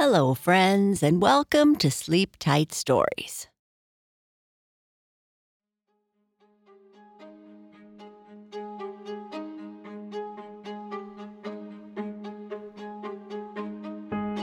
Hello, friends, and welcome to Sleep Tight Stories.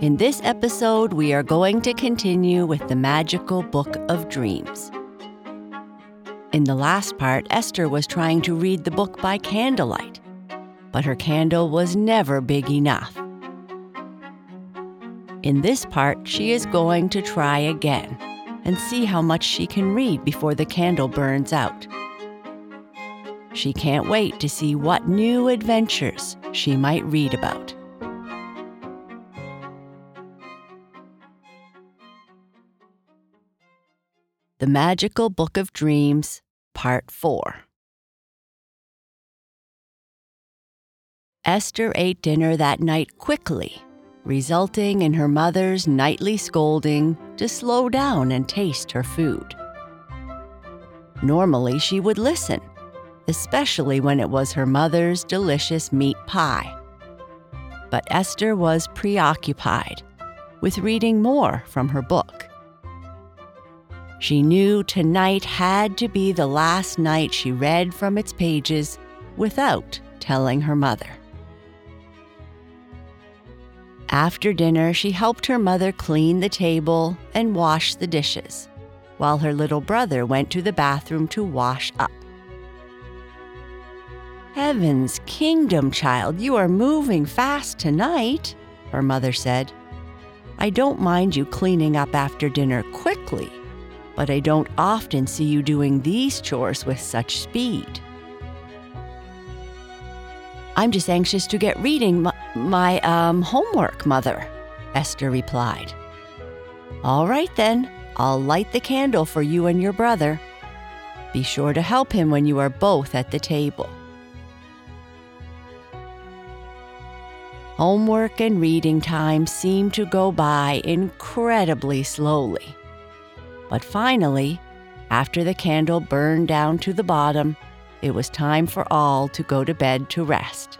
In this episode, we are going to continue with the magical Book of Dreams. In the last part, Esther was trying to read the book by candlelight, but her candle was never big enough. In this part, she is going to try again and see how much she can read before the candle burns out. She can't wait to see what new adventures she might read about. The Magical Book of Dreams, Part 4. Esther ate dinner that night quickly resulting in her mother's nightly scolding to slow down and taste her food. Normally, she would listen, especially when it was her mother's delicious meat pie. But Esther was preoccupied with reading more from her book. She knew tonight had to be the last night she read from its pages without telling her mother. After dinner, she helped her mother clean the table and wash the dishes, while her little brother went to the bathroom to wash up. Heaven's kingdom, child, you are moving fast tonight, her mother said. I don't mind you cleaning up after dinner quickly, but I don't often see you doing these chores with such speed. I'm just anxious to get reading my, um, homework, Mother, Esther replied. All right then, I'll light the candle for you and your brother. Be sure to help him when you are both at the table. Homework and reading time seemed to go by incredibly slowly. But finally, after the candle burned down to the bottom, it was time for all to go to bed to rest.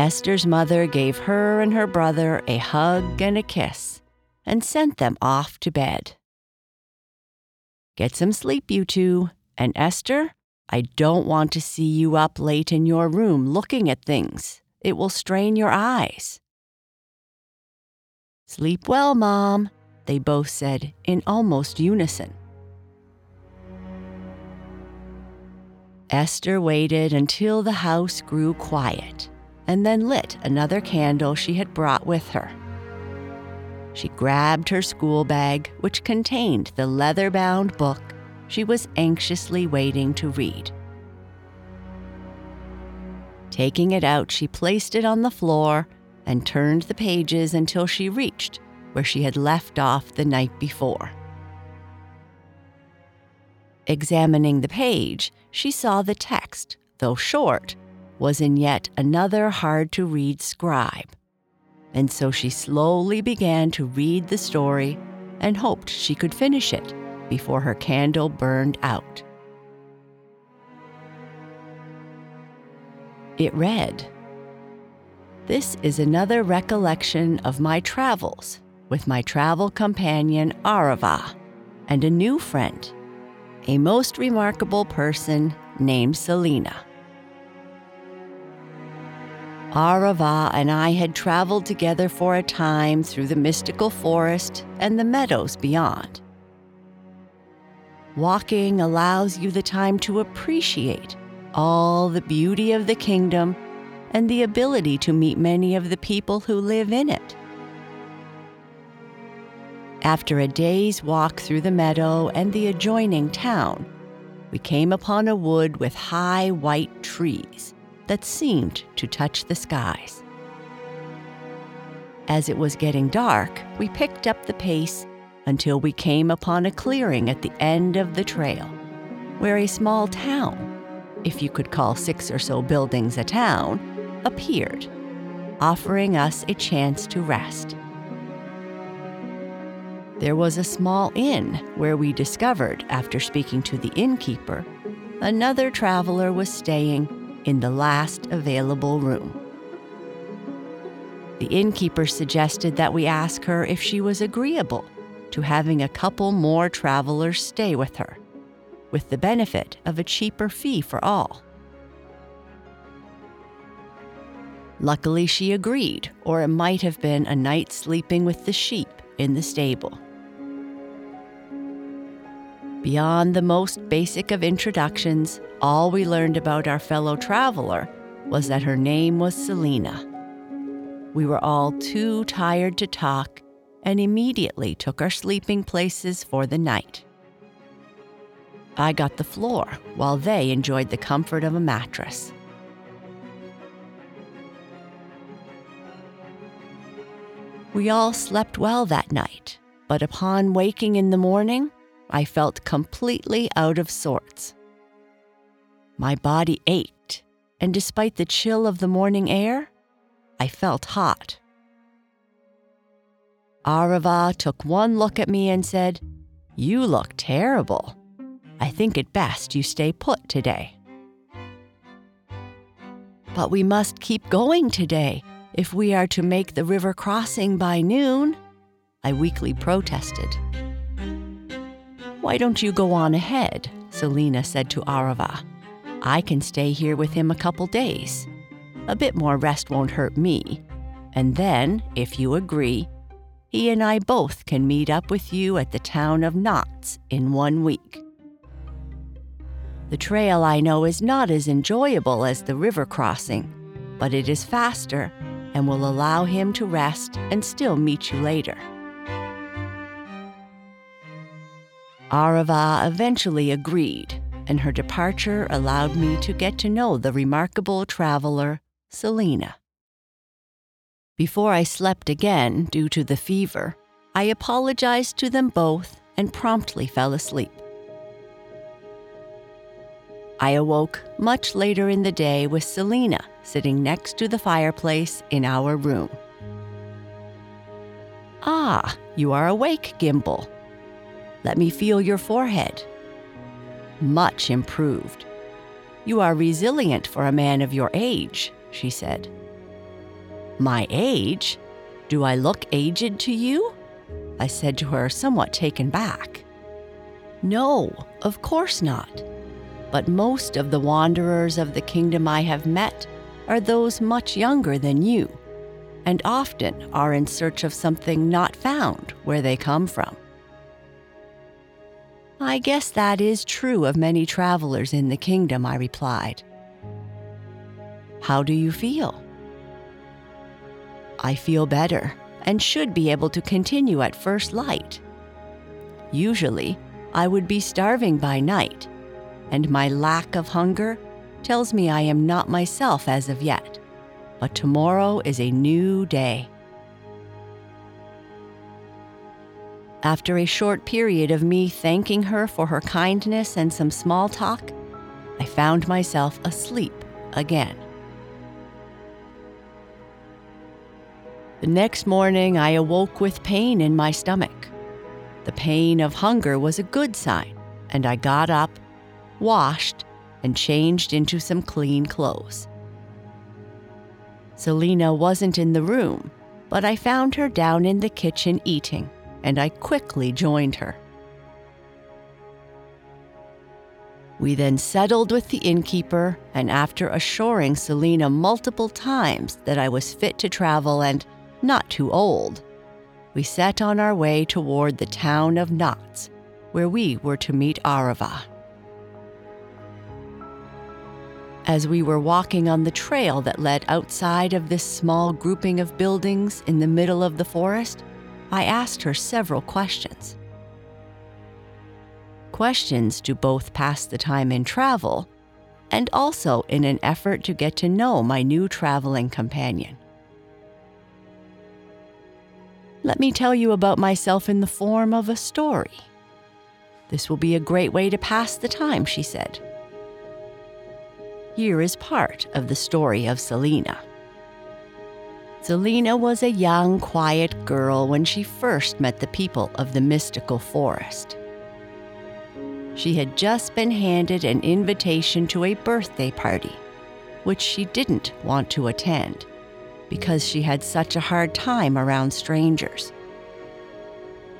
Esther's mother gave her and her brother a hug and a kiss and sent them off to bed. Get some sleep, you two, and Esther, I don't want to see you up late in your room looking at things. It will strain your eyes. Sleep well, Mom, they both said in almost unison. Esther waited until the house grew quiet and then lit another candle she had brought with her. She grabbed her school bag, which contained the leather bound book she was anxiously waiting to read. Taking it out, she placed it on the floor and turned the pages until she reached where she had left off the night before. Examining the page, she saw the text, though short, was in yet another hard to read scribe. And so she slowly began to read the story and hoped she could finish it before her candle burned out. It read This is another recollection of my travels with my travel companion Arava and a new friend a most remarkable person named Selina. Arava and I had traveled together for a time through the mystical forest and the meadows beyond. Walking allows you the time to appreciate all the beauty of the kingdom and the ability to meet many of the people who live in it. After a day's walk through the meadow and the adjoining town, we came upon a wood with high white trees that seemed to touch the skies. As it was getting dark, we picked up the pace until we came upon a clearing at the end of the trail, where a small town, if you could call six or so buildings a town, appeared, offering us a chance to rest there was a small inn where we discovered, after speaking to the innkeeper, another traveler was staying in the last available room. The innkeeper suggested that we ask her if she was agreeable to having a couple more travelers stay with her, with the benefit of a cheaper fee for all. Luckily, she agreed, or it might have been a night sleeping with the sheep in the stable. Beyond the most basic of introductions, all we learned about our fellow traveler was that her name was Selina. We were all too tired to talk and immediately took our sleeping places for the night. I got the floor while they enjoyed the comfort of a mattress. We all slept well that night, but upon waking in the morning, I felt completely out of sorts. My body ached, and despite the chill of the morning air, I felt hot. Arava took one look at me and said, You look terrible. I think it best you stay put today. But we must keep going today, if we are to make the river crossing by noon, I weakly protested. Why don't you go on ahead? Selina said to Arava. I can stay here with him a couple days. A bit more rest won't hurt me. And then, if you agree, he and I both can meet up with you at the town of Knots in one week. The trail I know is not as enjoyable as the river crossing, but it is faster and will allow him to rest and still meet you later. Arava eventually agreed, and her departure allowed me to get to know the remarkable traveler, Selina. Before I slept again due to the fever, I apologized to them both and promptly fell asleep. I awoke much later in the day with Selina sitting next to the fireplace in our room. Ah, you are awake, Gimble. Let me feel your forehead. Much improved. You are resilient for a man of your age, she said. My age? Do I look aged to you? I said to her, somewhat taken back. No, of course not but most of the wanderers of the kingdom I have met are those much younger than you, and often are in search of something not found where they come from. I guess that is true of many travelers in the kingdom, I replied. How do you feel? I feel better and should be able to continue at first light. Usually, I would be starving by night and my lack of hunger tells me I am not myself as of yet, but tomorrow is a new day. After a short period of me thanking her for her kindness and some small talk, I found myself asleep again. The next morning, I awoke with pain in my stomach. The pain of hunger was a good sign, and I got up washed, and changed into some clean clothes. Selina wasn't in the room, but I found her down in the kitchen eating, and I quickly joined her. We then settled with the innkeeper, and after assuring Selina multiple times that I was fit to travel and not too old, we set on our way toward the town of Knots, where we were to meet Arava. As we were walking on the trail that led outside of this small grouping of buildings in the middle of the forest, I asked her several questions. Questions to both pass the time in travel and also in an effort to get to know my new traveling companion. Let me tell you about myself in the form of a story. This will be a great way to pass the time, she said. Here is part of the story of Selina. Selina was a young, quiet girl when she first met the people of the mystical forest. She had just been handed an invitation to a birthday party, which she didn't want to attend. because she had such a hard time around strangers.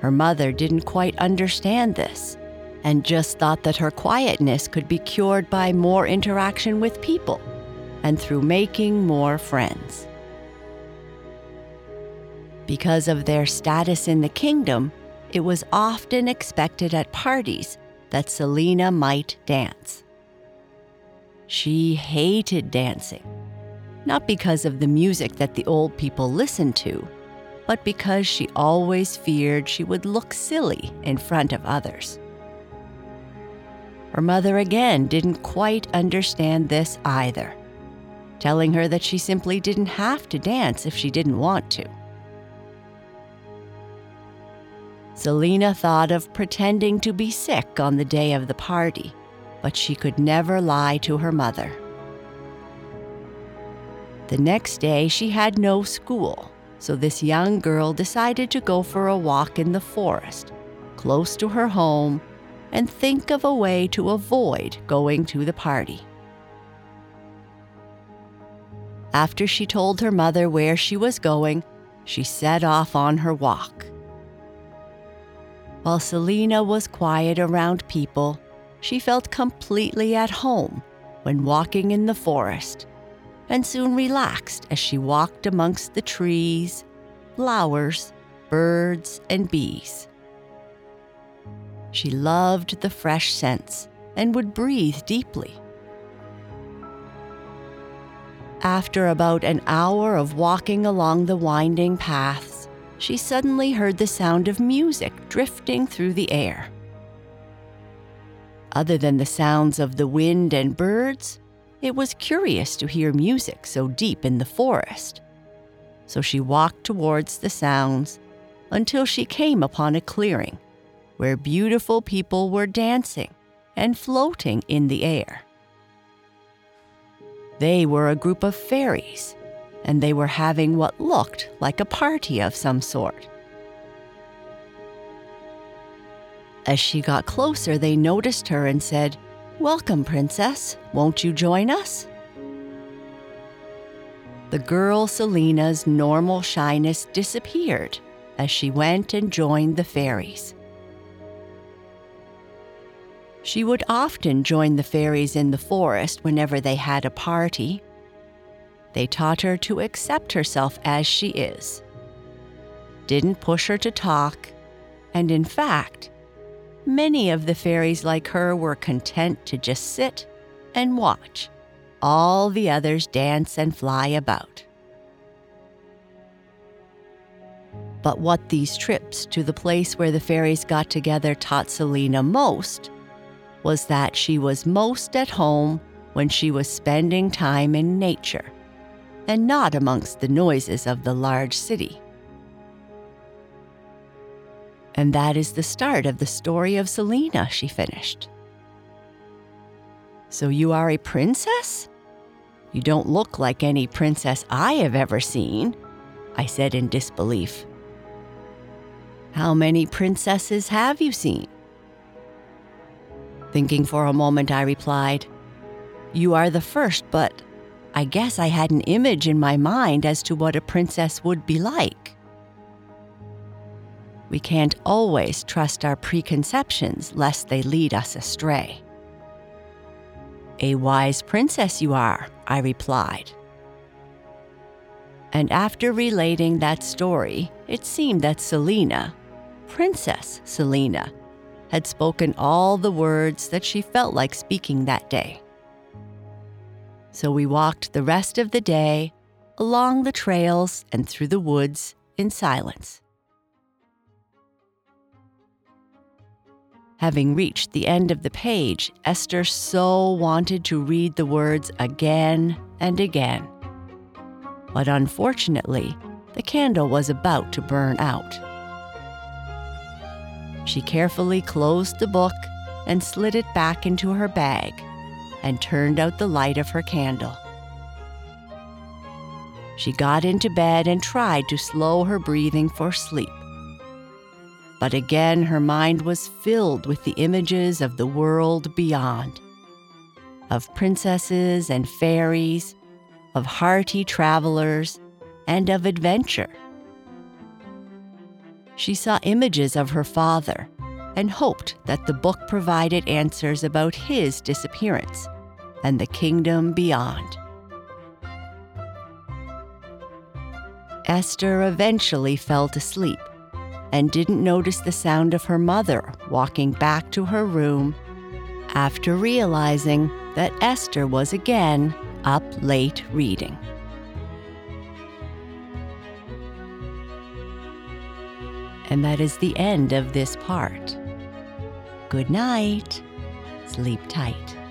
Her mother didn't quite understand this and just thought that her quietness could be cured by more interaction with people and through making more friends. Because of their status in the kingdom, it was often expected at parties that Selina might dance. She hated dancing, not because of the music that the old people listened to, but because she always feared she would look silly in front of others. Her mother again didn't quite understand this either, telling her that she simply didn't have to dance if she didn't want to. Selina thought of pretending to be sick on the day of the party, but she could never lie to her mother. The next day, she had no school, so this young girl decided to go for a walk in the forest, close to her home, and think of a way to avoid going to the party. After she told her mother where she was going, she set off on her walk. While Selina was quiet around people, she felt completely at home when walking in the forest and soon relaxed as she walked amongst the trees, flowers, birds, and bees. She loved the fresh scents and would breathe deeply. After about an hour of walking along the winding paths, she suddenly heard the sound of music drifting through the air. Other than the sounds of the wind and birds, it was curious to hear music so deep in the forest. So she walked towards the sounds until she came upon a clearing where beautiful people were dancing and floating in the air. They were a group of fairies and they were having what looked like a party of some sort. As she got closer, they noticed her and said, Welcome, Princess. Won't you join us? The girl Selina's normal shyness disappeared as she went and joined the fairies. She would often join the fairies in the forest whenever they had a party they taught her to accept herself as she is, didn't push her to talk, and in fact, many of the fairies like her were content to just sit and watch all the others dance and fly about. But what these trips to the place where the fairies got together taught Selina most was that she was most at home when she was spending time in nature and not amongst the noises of the large city. And that is the start of the story of Selina, she finished. So you are a princess? You don't look like any princess I have ever seen, I said in disbelief. How many princesses have you seen? Thinking for a moment, I replied, You are the first, but I guess I had an image in my mind as to what a princess would be like. We can't always trust our preconceptions lest they lead us astray. A wise princess you are, I replied. And after relating that story, it seemed that Selina, Princess Selina, had spoken all the words that she felt like speaking that day. So we walked the rest of the day along the trails and through the woods in silence. Having reached the end of the page, Esther so wanted to read the words again and again. But unfortunately, the candle was about to burn out. She carefully closed the book and slid it back into her bag and turned out the light of her candle. She got into bed and tried to slow her breathing for sleep. But again, her mind was filled with the images of the world beyond of princesses and fairies, of hearty travelers, and of adventure. She saw images of her father and hoped that the book provided answers about his disappearance and the kingdom beyond. Esther eventually fell to sleep and didn't notice the sound of her mother walking back to her room after realizing that Esther was again up late reading. And that is the end of this part. Good night. Sleep tight.